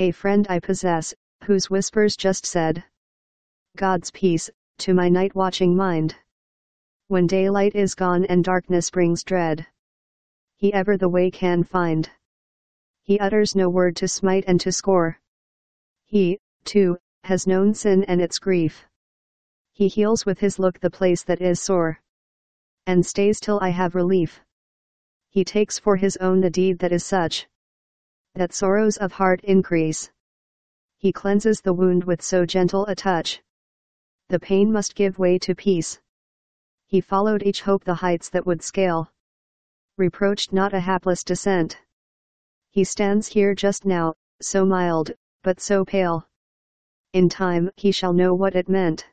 A friend I possess, whose whispers just said, God's peace, to my night watching mind. When daylight is gone and darkness brings dread, he ever the way can find. He utters no word to smite and to score. He, too, has known sin and its grief. He heals with his look the place that is sore. And stays till I have relief. He takes for his own the deed that is such. That sorrows of heart increase. He cleanses the wound with so gentle a touch. The pain must give way to peace. He followed each hope the heights that would scale. Reproached not a hapless descent. He stands here just now, so mild, but so pale. In time he shall know what it meant.